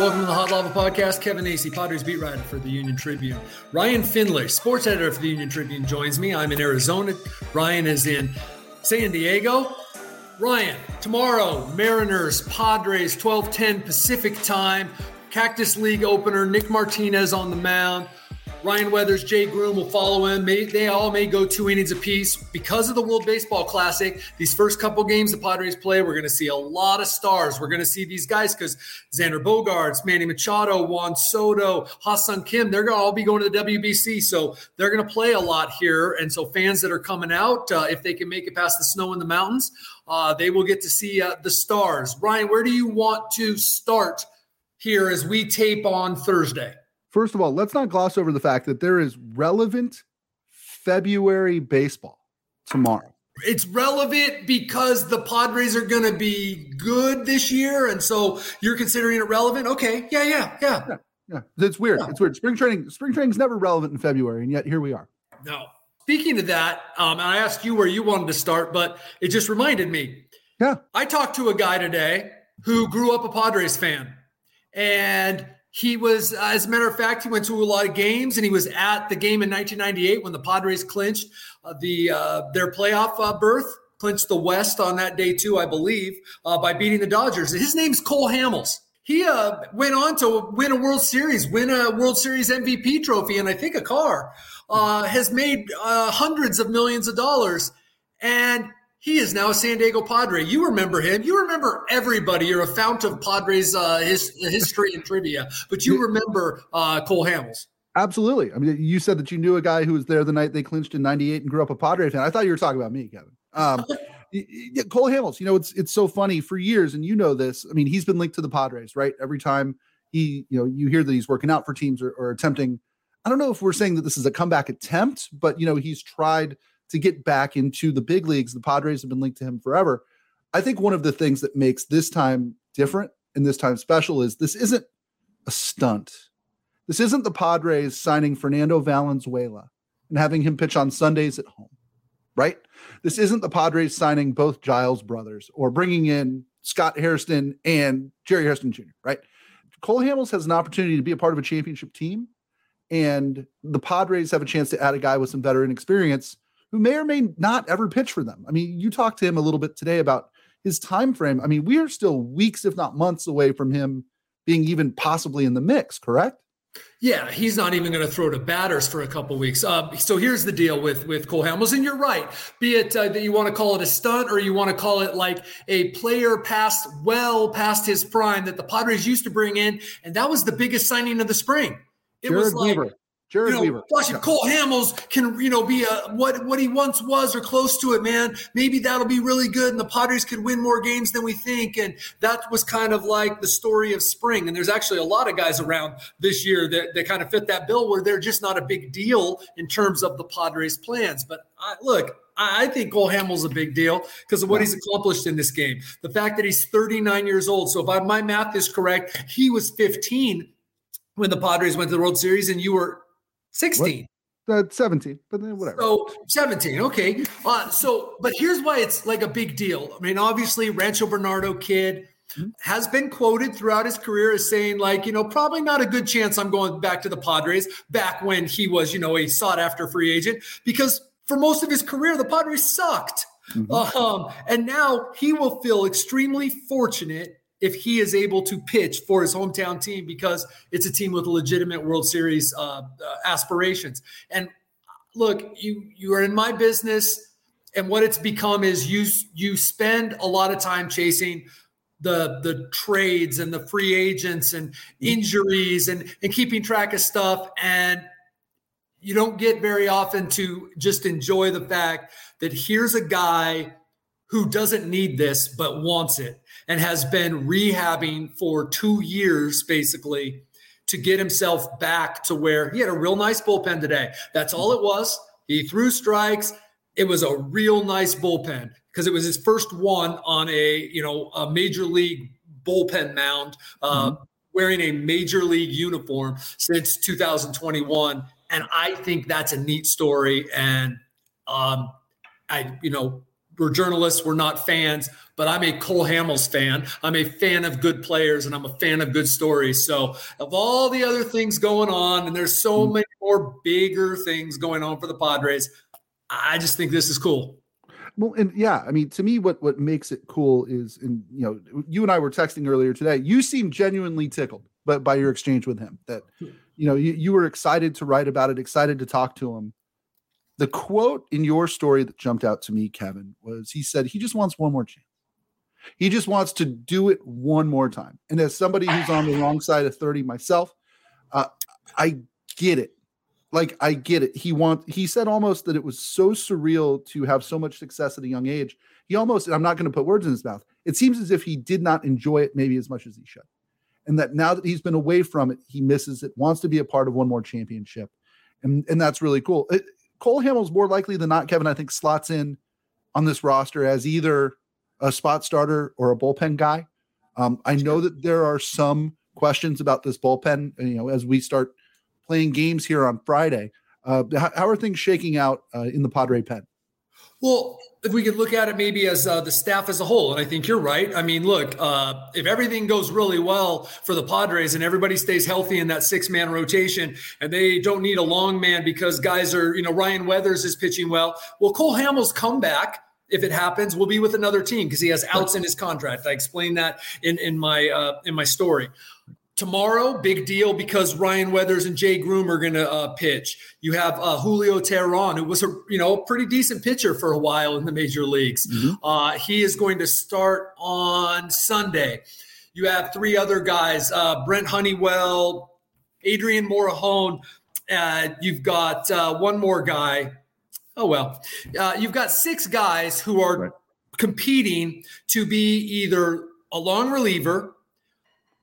Welcome to the Hot Lava Podcast. Kevin Acee, Padres beat writer for the Union Tribune. Ryan Finley, sports editor for the Union Tribune, joins me. I'm in Arizona. Ryan is in San Diego. Ryan, tomorrow, Mariners, Padres, 1210 Pacific time. Cactus League opener, Nick Martinez on the mound. Ryan Weathers, Jay Groome will follow him. May, they all may go two innings apiece. Because of the World Baseball Classic, these first couple games the Padres play, we're going to see a lot of stars. We're going to see these guys because Xander Bogaerts, Manny Machado, Juan Soto, Ha-Seong Kim, they're going to all be going to the WBC. So they're going to play a lot here. And so fans that are coming out, uh, if they can make it past the snow in the mountains, uh, they will get to see uh, the stars. Ryan, where do you want to start here as we tape on Thursday? First of all, let's not gloss over the fact that there is relevant February baseball tomorrow. It's relevant because the Padres are going to be good this year, and so you're considering it relevant. Okay, yeah, yeah, yeah, yeah. yeah. It's weird. Yeah. It's weird. Spring training, spring training is never relevant in February, and yet here we are. No. Speaking of that, um, I asked you where you wanted to start, but it just reminded me. Yeah. I talked to a guy today who grew up a Padres fan, and he was, uh, as a matter of fact, he went to a lot of games, and he was at the game in 1998 when the Padres clinched uh, the uh, their playoff uh, berth, clinched the West on that day too, I believe, uh, by beating the Dodgers. His name's Cole Hamels. He uh, went on to win a World Series, win a World Series MVP trophy, and I think a car. has made hundreds of millions of dollars, and he is now a San Diego Padre. You remember him. You remember everybody. You're a fount of Padres uh, his, history and trivia, but you remember uh, Cole Hamels. Absolutely. I mean, you said that you knew a guy who was there the night they clinched in '98 and grew up a Padre fan. I thought you were talking about me, Kevin. Um, Cole Hamels. You know, it's it's so funny for years, and you know this. I mean, he's been linked to the Padres, right? Every time he, you know, you hear that he's working out for teams or, or attempting. I don't know if we're saying that this is a comeback attempt, but you know, he's tried to get back into the big leagues. The Padres have been linked to him forever. I think one of the things that makes this time different and this time special is this isn't a stunt. This isn't the Padres signing Fernando Valenzuela and having him pitch on Sundays at home, right? This isn't the Padres signing both Giles brothers or bringing in Scott Hairston and Jerry Hairston Jr., right? Cole Hamels has an opportunity to be a part of a championship team, and the Padres have a chance to add a guy with some veteran experience who may or may not ever pitch for them. I mean, you talked to him a little bit today about his time frame. I mean, we are still weeks, if not months, away from him being even possibly in the mix. Correct? Yeah, he's not even going to throw to batters for a couple weeks. Uh, so here's the deal with with Cole Hamels, and you're right. Be it uh, that you want to call it a stunt or you want to call it like a player past well past his prime that the Padres used to bring in, and that was the biggest signing of the spring. It Jered was like, Weaver. Jered you know, Weaver. Gosh, if Cole Hamels can, you know, be a what what he once was or close to it, man, maybe that'll be really good, and the Padres could win more games than we think. And that was kind of like the story of spring. And there's actually a lot of guys around this year that, that kind of fit that bill, where they're just not a big deal in terms of the Padres' plans. But I, look, I think Cole Hamels a big deal because of what he's accomplished in this game. The fact that he's 39 years old. So if I, my math is correct, he was 15 when the Padres went to the World Series, and you were 16. Uh, 17, but then whatever. So 17, okay. Uh, so, but here's why it's like a big deal. I mean, obviously, Rancho Bernardo kid mm-hmm. has been quoted throughout his career as saying, like, you know, probably not a good chance I'm going back to the Padres back when he was, you know, a sought after free agent because for most of his career, the Padres sucked. Mm-hmm. Um, and now he will feel extremely fortunate if he is able to pitch for his hometown team because it's a team with legitimate World Series uh, uh, aspirations. And look, you you are in my business, and what it's become is you you spend a lot of time chasing the the trades and the free agents and injuries and and keeping track of stuff and you don't get very often to just enjoy the fact that here's a guy who doesn't need this but wants it and has been rehabbing for two years basically to get himself back to where he had a real nice bullpen today. That's all it was. He threw strikes. It was a real nice bullpen because it was his first one on a you know a major league bullpen mound, uh, mm-hmm. wearing a major league uniform since 2021, and I think that's a neat story. And um, I you know we're journalists, we're not fans, but I'm a Cole Hamels fan. I'm a fan of good players and I'm a fan of good stories. So, of all the other things going on, and there's so mm-hmm. many more bigger things going on for the Padres, I just think this is cool. Well, and yeah, I mean, to me, what what makes it cool is, and you know, you and I were texting earlier today. You seem genuinely tickled, but by your exchange with him, that you know, you, you were excited to write about it, excited to talk to him. The quote in your story that jumped out to me, Kevin, was he said he just wants one more chance. He just wants to do it one more time. And as somebody who's on the wrong side of 30 myself, uh, I get it like I get it. He want he said almost that it was so surreal to have so much success at a young age. He almost, I'm not going to put words in his mouth. It seems as if he did not enjoy it maybe as much as he should. And that now that he's been away from it, he misses it, wants to be a part of one more championship. And and that's really cool. It, Cole Hamels more likely than not, Kevin, I think slots in on this roster as either a spot starter or a bullpen guy. Um, I know that there are some questions about this bullpen, you know, as we start playing games here on Friday. Uh, how, how, are things shaking out uh, in the Padre pen? Well, if we could look at it maybe as uh, the staff as a whole, and I think you're right. I mean, look, uh, if everything goes really well for the Padres and everybody stays healthy in that six man rotation, and they don't need a long man because guys are, you know, Ryan Weathers is pitching well. Well, Cole Hamels come back if it happens, will be with another team because he has outs in his contract. I explained that in in my uh, in my story. Tomorrow, big deal because Ryan Weathers and Jay Groome are going to uh, pitch. You have uh, Julio Teheran, who was a you know pretty decent pitcher for a while in the major leagues. Mm-hmm. Uh, he is going to start on Sunday. You have three other guys: uh, Brent Honeywell, Adrian Morejon. Uh, you've got uh, one more guy. Oh well, you've got six guys who are right. competing to be either a long reliever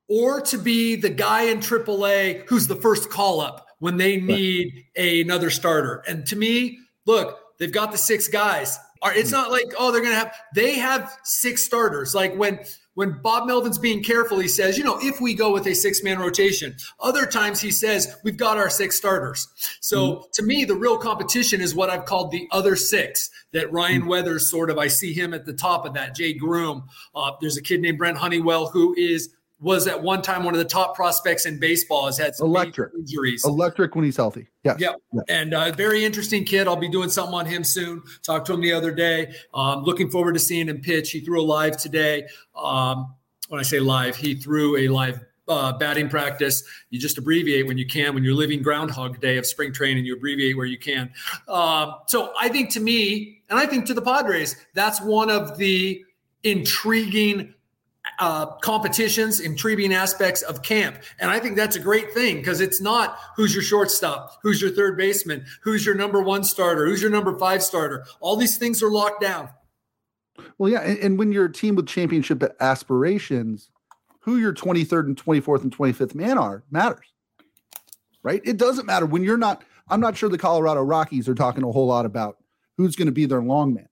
or to be the guy in AAA who's the first call up when they need a, another starter. And to me, look, they've got the six guys. It's not like oh they're gonna have they have six starters. Like when when Bob Melvin's being careful, he says, you know, if we go with a six man rotation. Other times he says we've got our six starters. So mm-hmm. to me, the real competition is what I've called the other six. That Ryan mm-hmm. Weathers sort of I see him at the top of that. Jay Groome. Uh, there's a kid named Brent Honeywell who is was at one time one of the top prospects in baseball. Has had some electric injuries. Electric when he's healthy. Yes. Yep. Yeah. And uh, very interesting kid. I'll be doing something on him soon. Talked to him the other day. Um, looking forward to seeing him pitch. He threw a live today. Um, when I say live, he threw a live uh, batting practice. You just abbreviate when you can. When you're living Groundhog Day of spring training, you abbreviate where you can. Um, so I think to me, and I think to the Padres, that's one of the intriguing uh, competitions, intriguing aspects of camp. And I think that's a great thing because it's not who's your shortstop, who's your third baseman, who's your number one starter, who's your number five starter. All these things are locked down. Well, yeah. And, and when you're a team with championship aspirations, who your 23rd and 24th and 25th man are matters, right? It doesn't matter when you're not. I'm not sure the Colorado Rockies are talking a whole lot about who's going to be their long man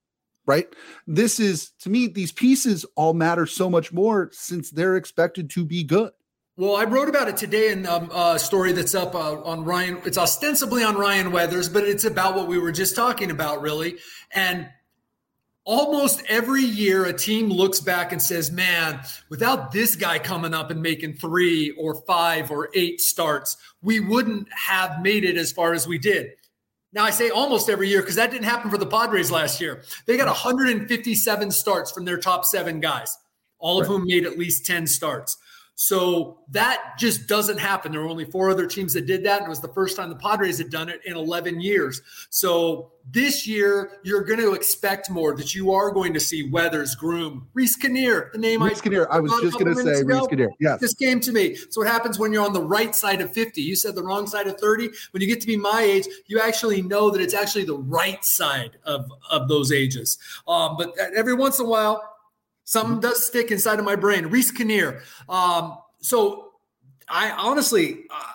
right? This is to me, these pieces all matter so much more since they're expected to be good. Well, I wrote about it today in um, a story that's up uh, on Ryan. It's ostensibly on Ryan Weathers, but it's about what we were just talking about, really. And almost every year, a team looks back and says, man, without this guy coming up and making three or five or eight starts, we wouldn't have made it as far as we did. Now I say almost every year because that didn't happen for the Padres last year. They got 157 starts from their top seven guys, all of right. whom made at least 10 starts. So that just doesn't happen. There were only four other teams that did that, and it was the first time the Padres had done it in 11 years. So this year, you're going to expect more. That you are going to see Weathers, Groome, Reiss Knehr, the name Reiss I Knehr. I was just going to say Reiss Knehr. Yes, this came to me. So what happens when you're on the right side of 50? You said the wrong side of 30. When you get to be my age, you actually know that it's actually the right side of of those ages. Um, but every once in a while, Something does stick inside of my brain. Reiss Knehr. Um, so I honestly, uh,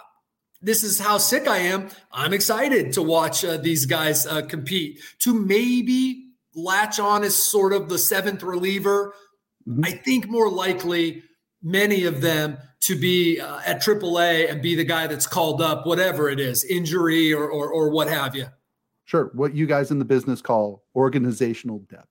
this is how sick I am. I'm excited to watch uh, these guys uh, compete. To maybe latch on as sort of the seventh reliever. Mm-hmm. I think more likely many of them to be uh, at AAA and be the guy that's called up, whatever it is, injury or, or, or what have you. Sure. What you guys in the business call organizational depth.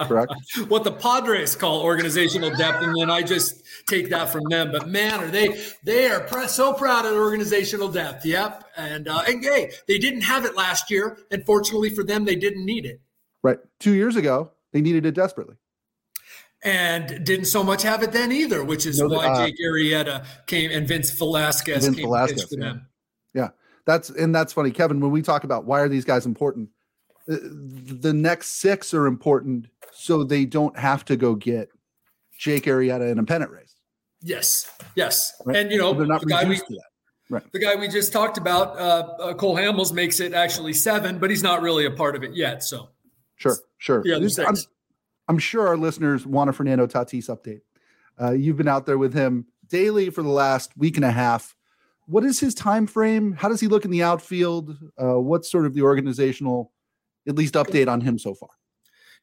Correct. what the Padres call organizational depth, and then I just take that from them. But man, are they they are pr- so proud of organizational depth. Yep, and uh, and hey, they didn't have it last year, and fortunately for them, they didn't need it. Right. Two years ago, they needed it desperately. And didn't so much have it then either, which is no, why uh, Jake Arrieta came and Vince Velasquez Vince came Velasquez, for yeah. them. Yeah, that's and that's funny, Kevin. When we talk about why are these guys important, the next six are important so they don't have to go get Jake Arrieta in a pennant race. Yes, yes, right? and you know they're not the guy we, right. The guy we just talked about, uh, uh, Cole Hamels, makes it actually seven, but he's not really a part of it yet. So sure, sure. Yeah, I'm, I'm, sure our listeners want a Fernando Tatis update. Uh, you've been out there with him daily for the last week and a half. What is his time frame? How does he look in the outfield? Uh, what's sort of the organizational, at least update on him so far?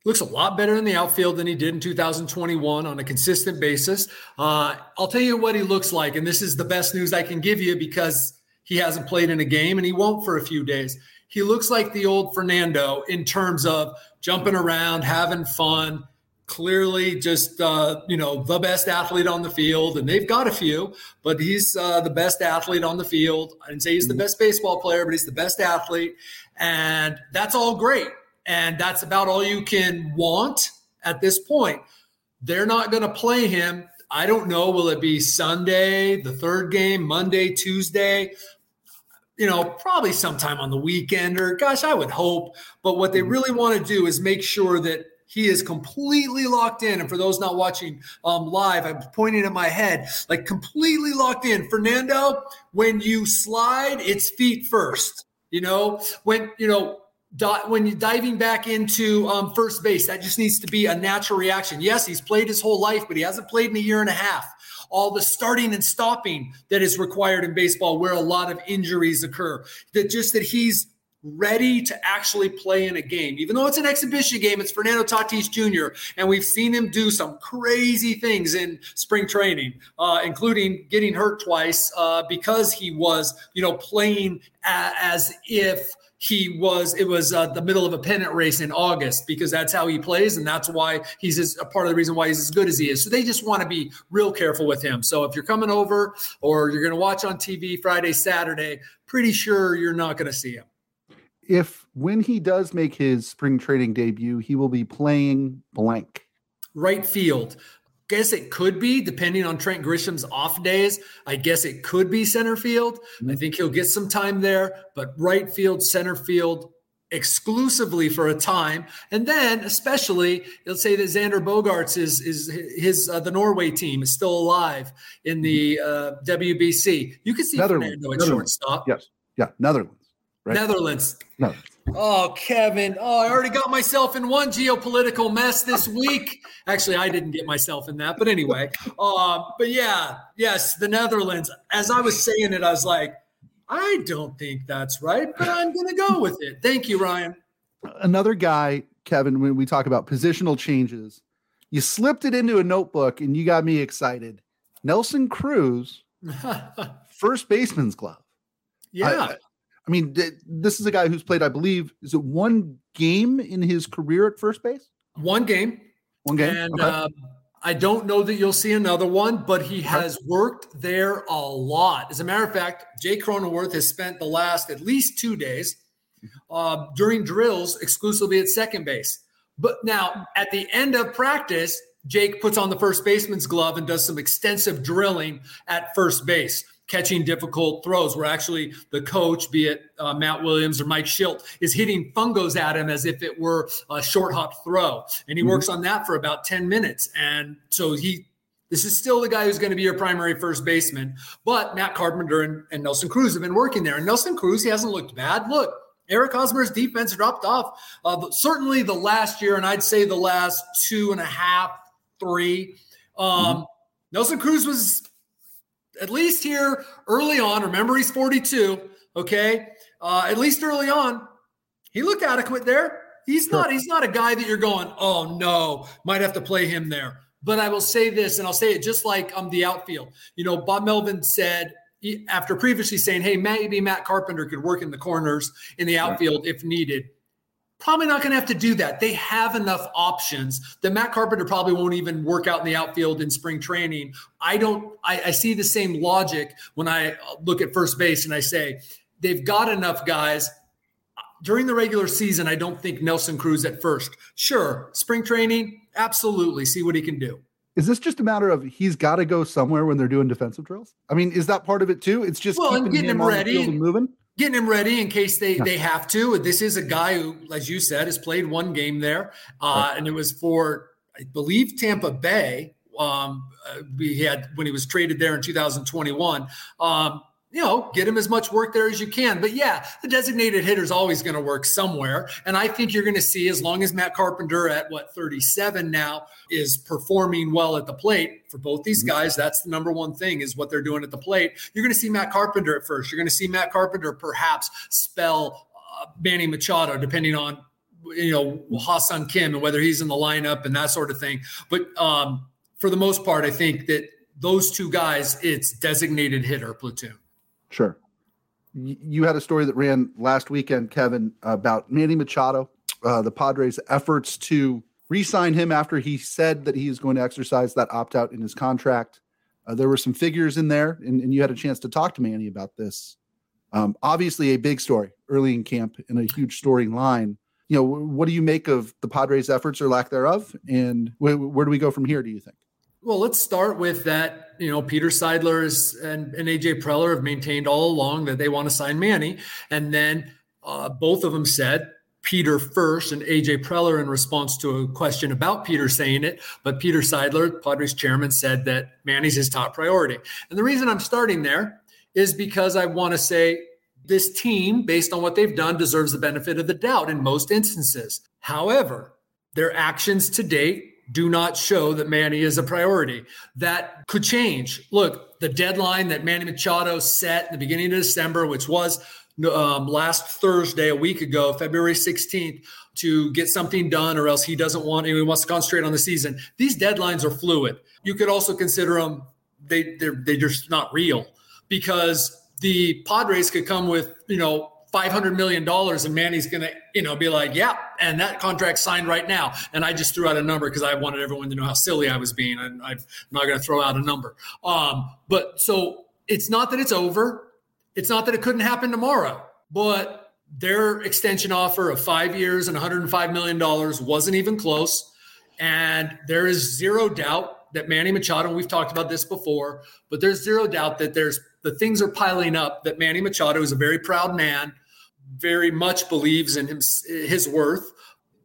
He looks a lot better in the outfield than he did in 2021 on a consistent basis. Uh, I'll tell you what he looks like, and this is the best news I can give you because he hasn't played in a game and he won't for a few days. He looks like the old Fernando in terms of jumping around, having fun. Clearly, just uh, you know, the best athlete on the field, and they've got a few, but he's uh, the best athlete on the field. I didn't say he's the mm-hmm. best baseball player, but he's the best athlete, and that's all great and that's about all you can want at this point. They're not going to play him. I don't know. Will it be Sunday, the third game, Monday, Tuesday? You know, probably sometime on the weekend, or gosh, I would hope. But what they mm-hmm. really want to do is make sure that he is completely locked in. And for those not watching um, live, I'm pointing at my head, like completely locked in. Fernando, when you slide, it's feet first. You know, when, you know, when you're diving back into um, first base, that just needs to be a natural reaction. Yes, he's played his whole life, but he hasn't played in a year and a half. All the starting and stopping that is required in baseball, where a lot of injuries occur, that just that he's ready to actually play in a game. Even though it's an exhibition game, it's Fernando Tatis Jr., and we've seen him do some crazy things in spring training, uh, including getting hurt twice uh, because he was, you know, playing a- as if – he was it was uh, the middle of a pennant race in August because that's how he plays and that's why he's as, a part of the reason why he's as good as he is. So they just want to be real careful with him. So if you're coming over or you're going to watch on TV Friday, Saturday, pretty sure you're not going to see him. If when he does make his spring training debut, he will be playing blank. Right field guess it could be, depending on Trent Grisham's off days. I guess it could be center field. Mm-hmm. I think he'll get some time there, but right field, center field, exclusively for a time, and then especially let's say that Xander Bogaerts is is his uh, the Norway team is still alive in the uh, WBC. You can see Fernando at shortstop. Yes, yeah, Netherlands. Right? Netherlands. No. Oh, Kevin. Oh, I already got myself in one geopolitical mess this week. Actually, I didn't get myself in that, but anyway. Uh, but yeah, yes, the Netherlands. As I was saying it, I was like, I don't think that's right, but I'm going to go with it. Thank you, Ryan. Another guy, Kevin, when we talk about positional changes, you slipped it into a notebook and you got me excited. Nelson Cruz, first baseman's glove. Yeah. I, I mean, this is a guy who's played, I believe, is it one game in his career at first base? One game. One game. And okay. uh, I don't know that you'll see another one, but he has worked there a lot. As a matter of fact, Jake Cronenworth has spent the last at least two days uh, during drills exclusively at second base. But now, at the end of practice, Jake puts on the first baseman's glove and does some extensive drilling at first base catching difficult throws where actually the coach, be it uh, Matt Williams or Mike Shildt, is hitting fungos at him as if it were a short hop throw. And he mm-hmm. works on that for about 10 minutes. And so he this is still the guy who's going to be your primary first baseman. But Matt Carpenter and, and Nelson Cruz have been working there. And Nelson Cruz, he hasn't looked bad. Look, Eric Hosmer's defense dropped off. Uh, certainly the last year, and I'd say the last two and a half, three. Um, mm-hmm. Nelson Cruz was at least here early on, remember he's 42, okay? Uh, at least early on, he looked adequate there. He's sure. not, he's not a guy that you're going, oh no, might have to play him there. But I will say this, and I'll say it just like um the outfield. You know, Bob Melvin said he, after previously saying, hey, maybe Matt Carpenter could work in the corners in the outfield right. if needed. Probably not going to have to do that. They have enough options that Matt Carpenter probably won't even work out in the outfield in spring training. I don't, I, I see the same logic when I look at first base and I say, they've got enough guys during the regular season, I don't think Nelson Cruz at first. Sure, spring training, absolutely. See what he can do. Is this just a matter of he's got to go somewhere when they're doing defensive drills? I mean, is that part of it too? It's just well, keeping getting him, him ready and moving getting him ready in case they they have to. This is a guy who, as you said, has played one game there, uh, and it was for I believe Tampa Bay. Um, uh, we had when he was traded there in 2021. Um, you know, get him as much work there as you can. But yeah, the designated hitter is always going to work somewhere. And I think you're going to see, as long as Matt Carpenter at what 37 now is performing well at the plate for both these mm-hmm. guys, that's the number one thing is what they're doing at the plate. You're going to see Matt Carpenter at first. You're going to see Matt Carpenter perhaps spell uh, Manny Machado, depending on you know Ha-Seong Kim and whether he's in the lineup and that sort of thing. But um, for the most part, I think that those two guys, it's designated hitter platoon. Sure. You had a story that ran last weekend, Kevin, about Manny Machado, uh, the Padres' efforts to re sign him after he said that he is going to exercise that opt out in his contract. Uh, there were some figures in there, and, and, you had a chance to talk to Manny about this. Um, obviously, a big story early in camp and a huge storyline. You know, what do you make of the Padres' efforts or lack thereof? And wh- where do we go from here, do you think? Well, let's start with that. You know, Peter Seidler and, and AJ Preller have maintained all along that they want to sign Manny. And then uh, both of them said Peter first and AJ Preller in response to a question about Peter saying it. But Peter Seidler, Padres chairman, said that Manny's his top priority. And the reason I'm starting there is because I want to say this team, based on what they've done, deserves the benefit of the doubt in most instances. However, their actions to date do not show that Manny is a priority. That could change. Look, the deadline that Manny Machado set in the beginning of December, which was um, last Thursday, a week ago, February 16th, to get something done, or else he doesn't want, he wants to concentrate on the season. These deadlines are fluid. You could also consider them, they, they're, they're just not real because the Padres could come with, you know, $500 million and Manny's going to, you know, be like, yeah, and that contract signed right now. And I just threw out a number because I wanted everyone to know how silly I was being. And I'm not going to throw out a number. Um, but so it's not that it's over. It's not that it couldn't happen tomorrow, but their extension offer of five years and $105 million wasn't even close. And there is zero doubt that Manny Machado, we've talked about this before, but there's zero doubt that there's the things are piling up that Manny Machado is a very proud man, very much believes in him, his worth.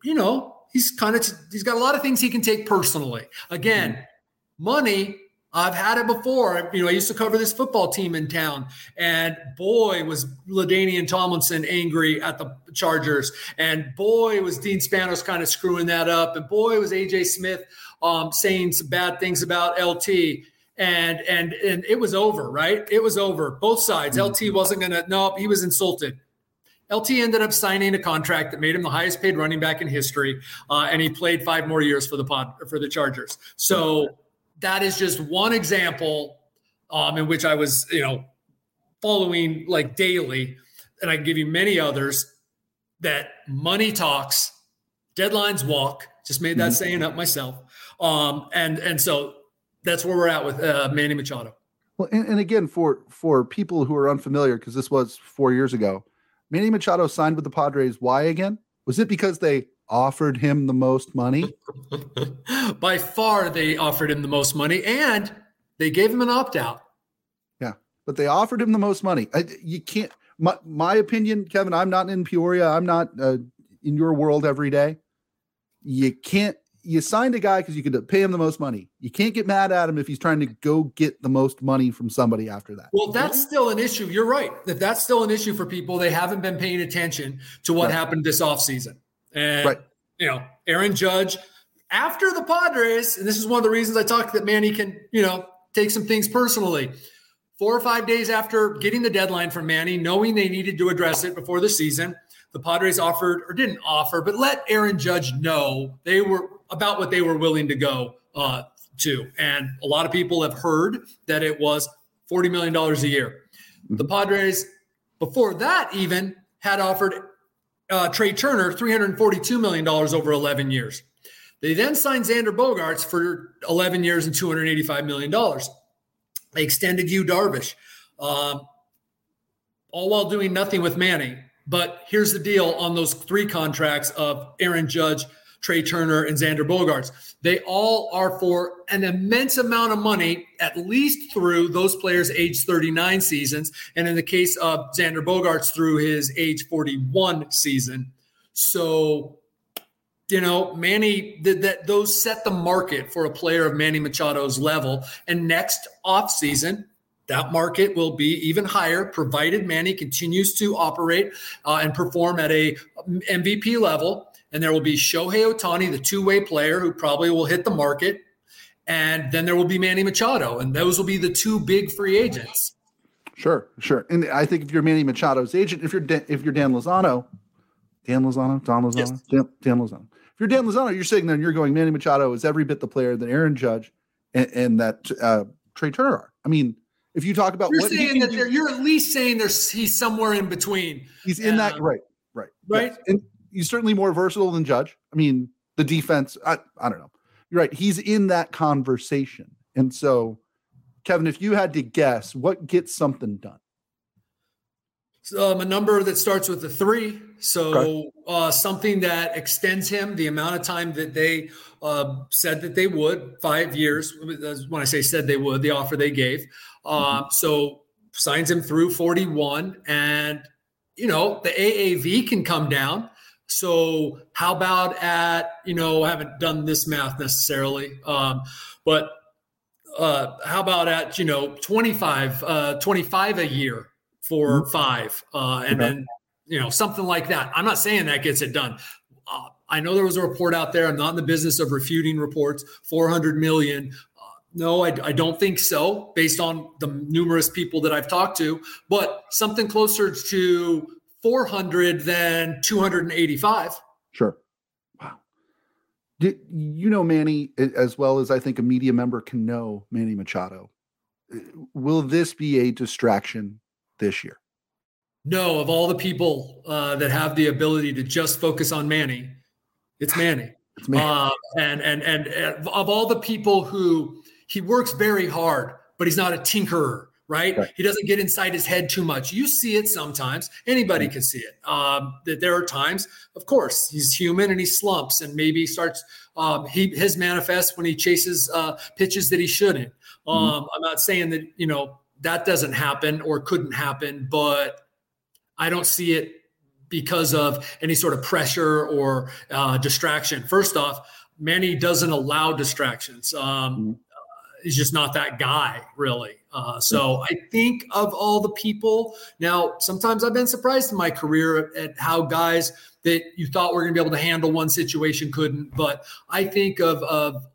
You know, he's kind of he's got a lot of things he can take personally. Again, mm-hmm. money. I've had it before. You know, I used to cover this football team in town, and boy was LaDainian Tomlinson angry at the Chargers, and boy was Dean Spanos kind of screwing that up, and boy was AJ Smith um, saying some bad things about LT and and and it was over, right? It was over. Both sides. Mm-hmm. LT wasn't gonna. No, he was insulted. LT ended up signing a contract that made him the highest paid running back in history, uh, and he played five more years for the pod for the Chargers. So that is just one example um, in which I was, you know, following like daily, and I can give you many others. That money talks, deadlines walk. Just made that mm-hmm. saying up myself. Um, and and so that's where we're at with uh, Manny Machado. Well, and, and, again, for for people who are unfamiliar, because this was four years ago, Manny Machado signed with the Padres. Why again? Was it because they offered him the most money? By far, they offered him the most money, and they gave him an opt out. Yeah, but they offered him the most money. I, you can't. My, my opinion, Kevin. I'm not in Peoria. I'm not uh, in your world every day. You can't you signed a guy because you could pay him the most money. You can't get mad at him if he's trying to go get the most money from somebody after that. Well, that's still an issue. You're right. If that's still an issue for people, they haven't been paying attention to what right. happened this offseason. And, right. you know, Aaron Judge, after the Padres, and this is one of the reasons I talked that Manny can, you know, take some things personally. Four or five days after getting the deadline from Manny, knowing they needed to address it before the season, the Padres offered or didn't offer, but let Aaron Judge know they were about what they were willing to go uh, to. And a lot of people have heard that it was $40 million a year. The Padres, before that, even had offered uh, Trea Turner $342 million over 11 years. They then signed Xander Bogaerts for 11 years and $285 million. They extended Yu Darvish, um, all while doing nothing with Manny. But here's the deal on those three contracts of Aaron Judge, Trea Turner, and Xander Bogaerts. They all are for an immense amount of money, at least through those players' age 39 seasons. And in the case of Xander Bogaerts, through his age 41 season. So, you know, Manny, that those set the market for a player of Manny Machado's level. And next offseason, that market will be even higher provided Manny continues to operate uh, and perform at a MVP level and there will be Shohei Ohtani, the two way player who probably will hit the market. And then there will be Manny Machado, and those will be the two big free agents. Sure, sure. And I think if you're Manny Machado's agent, if you're Dan, if you're Dan Lozano, Dan Lozano, Don Lozano, yes. Dan, Dan, Lozano. If you're Dan Lozano, you're sitting there and you're going, Manny Machado is every bit the player that Aaron Judge and, and that uh, Trea Turner are. I mean, if you talk about you're saying that do, you're at least saying there's he's somewhere in between. He's in uh, that right, right, right. Yes. And he's certainly more versatile than Judge. I mean, the defense, I, I don't know. You're right. He's in that conversation. And so, Kevin, if you had to guess, what gets something done? Um, a number that starts with a three. So okay. uh, something that extends him the amount of time that they uh, said that they would, five years. When I say said they would, the offer they gave. Uh, mm-hmm. So signs him through 41. And, you know, the AAV can come down. So how about at, you know, I haven't done this math necessarily, um, but uh, how about at, you know, 25, uh, 25 a year for mm-hmm. five uh, and okay. then, you know, something like that. I'm not saying that gets it done. Uh, I know there was a report out there. I'm not in the business of refuting reports, 400 million. Uh, no, I, I, don't think so, based on the numerous people that I've talked to, but something closer to 400 than 285. Sure. Wow. Did, you know Manny as well as I think a media member can know Manny Machado. Will this be a distraction this year? No, of all the people uh, that have the ability to just focus on Manny, it's Manny. it's Manny. Uh, and, and and and of all the people who he works very hard, but he's not a tinkerer right? right? He doesn't get inside his head too much. You see it sometimes. Anybody can see it. Um, that there are times, of course, he's human and he slumps and maybe starts. Um, he his manifests when he chases uh, pitches that he shouldn't. Mm-hmm. Um, mm-hmm. I'm not saying that you know that doesn't happen or couldn't happen, but I don't see it because of any sort of pressure or uh, distraction. First off, Manny doesn't allow distractions. Um, mm-hmm. he's just not that guy, really. Uh, so I think of all the people. Now, sometimes I've been surprised in my career at, at how guys that you thought were going to be able to handle one situation couldn't. But I think of, of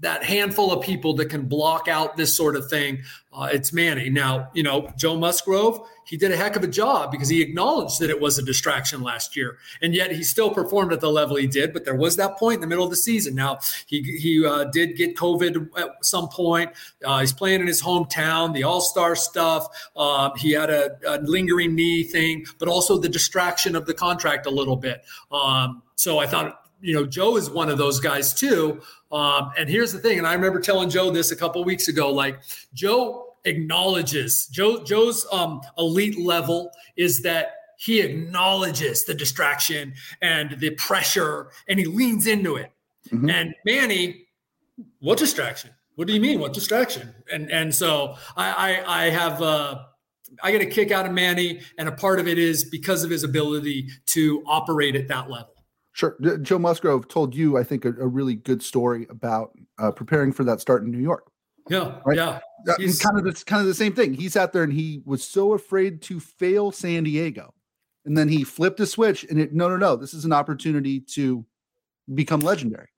that handful of people that can block out this sort of thing, uh, it's Manny. Now, you know, Joe Musgrove, he did a heck of a job because he acknowledged that it was a distraction last year, and yet he still performed at the level he did. But there was that point in the middle of the season. Now he he uh, did get COVID at some point. Uh, he's playing in his hometown, the All Star stuff. Uh, he had a, a, lingering knee thing, but also the distraction of the contract a little bit. Um, so I thought you know, Joe is one of those guys too. Um, and here's the thing, and I remember telling Joe this a couple weeks ago. Like Joe acknowledges Joe Joe's um, elite level is that he acknowledges the distraction and the pressure, and he leans into it. Mm-hmm. And Manny, what distraction? What do you mean? What distraction? And and so I I, I have. Uh, I get a kick out of Manny, and a part of it is because of his ability to operate at that level. Sure. Joe Musgrove told you, I think, a, a really good story about uh, preparing for that start in New York. Yeah, right? yeah. He's, kind of the kind of the same thing. He sat there and he was so afraid to fail San Diego, and then he flipped a switch and it. No, no, no. This is an opportunity to become legendary.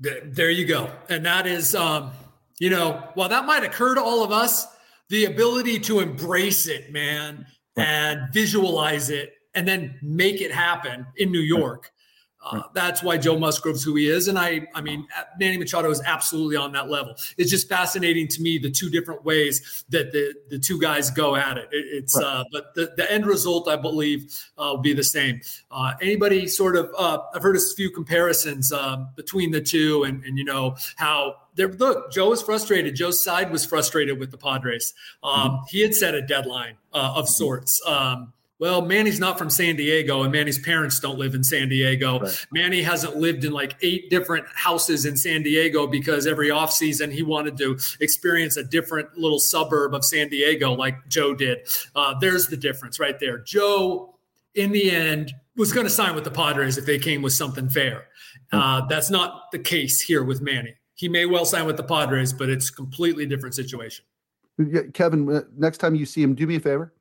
There you go, and that is, um, you know, while that might occur to all of us, the ability to embrace it, man, right. and visualize it, and then make it happen in New York. Uh, that's why Joe Musgrove's who he is, and I, I mean, Manny Machado is absolutely on that level. It's just fascinating to me the two different ways that the the two guys go at it. it it's, right. uh, but the, the end result, I believe, uh, will be the same. Uh, anybody sort of, uh, I've heard a few comparisons um, between the two, and and you know how there. Look, Joe was frustrated. Joe's side was frustrated with the Padres. Um, mm-hmm. He had set a deadline uh, of sorts. Um, well, Manny's not from San Diego, and Manny's parents don't live in San Diego. Right. Manny hasn't lived in like eight different houses in San Diego because every offseason he wanted to experience a different little suburb of San Diego, like Joe did. Uh, there's the difference right there. Joe, in the end, was going to sign with the Padres if they came with something fair. Uh, that's not the case here with Manny. He may well sign with the Padres, but it's a completely different situation. Kevin, uh, next time you see him, do me a favor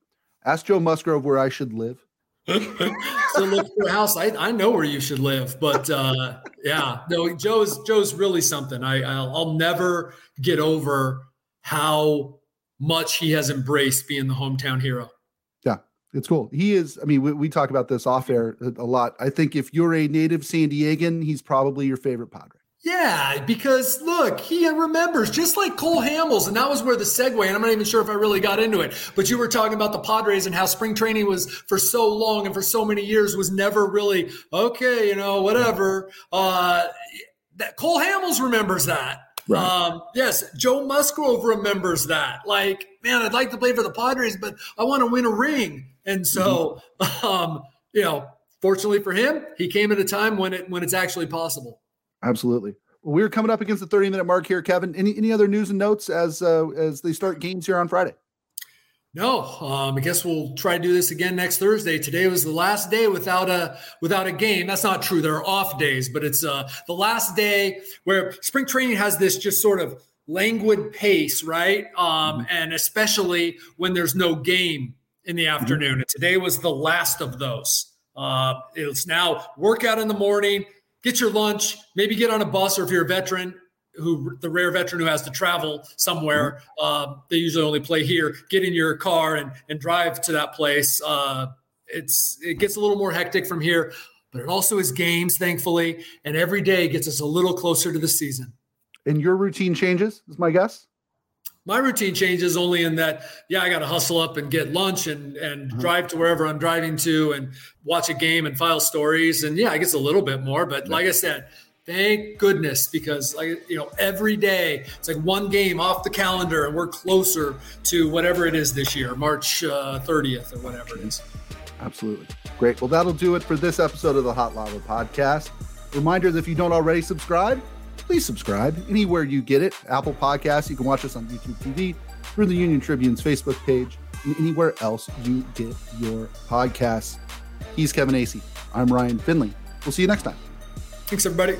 Ask Joe Musgrove where I should live. so look for a house. I, I know where you should live, but uh, yeah, no, Joe's Joe's really something. I I'll, I'll never get over how much he has embraced being the hometown hero. Yeah, it's cool. He is. I mean, we, we talk about this off air a lot. I think if you're a native San Diegan, he's probably your favorite Padre. Yeah, because look, he remembers just like Cole Hamels, and that was where the segue. And I'm not even sure if I really got into it, but you were talking about the Padres and how spring training was for so long and for so many years was never really okay, you know, whatever. Uh, that Cole Hamels remembers that. Right. Um, yes, Joe Musgrove remembers that. Like, man, I'd like to play for the Padres, but I want to win a ring. And so, mm-hmm. um, you know, fortunately for him, he came at a time when it when it's actually possible. Absolutely. Well, we're coming up against the 30 minute mark here, Kevin. Any any other news and notes as uh, as they start games here on Friday? No, um, I guess we'll try to do this again next Thursday. Today was the last day without a without a game. That's not true. There are off days, but it's uh, the last day where spring training has this just sort of languid pace, right? Um, mm-hmm. And especially when there's no game in the mm-hmm. afternoon. And today was the last of those. Uh, it's now workout in the morning, get your lunch, maybe get on a bus, or if you're a veteran, who the rare veteran who has to travel somewhere, uh, they usually only play here. Get in your car and and drive to that place. Uh, it's it gets a little more hectic from here, but it also is games, thankfully, and every day gets us a little closer to the season. And your routine changes, is my guess my routine changes only in that yeah i got to hustle up and get lunch and and mm-hmm. drive to wherever i'm driving to and watch a game and file stories. And yeah i guess a little bit more but like i said thank goodness because like you know every day it's like one game off the calendar and we're closer to whatever it is this year march uh, 30th or whatever it is. Absolutely. Great. Well that'll do it for this episode of the hot lava podcast. Reminder that if you don't already subscribe please subscribe anywhere you get it. Apple Podcasts, you can watch us on YouTube TV, through the Union Tribune's Facebook page, and anywhere else you get your podcasts. He's Kevin Acee. I'm Ryan Finley. We'll see you next time. Thanks, everybody.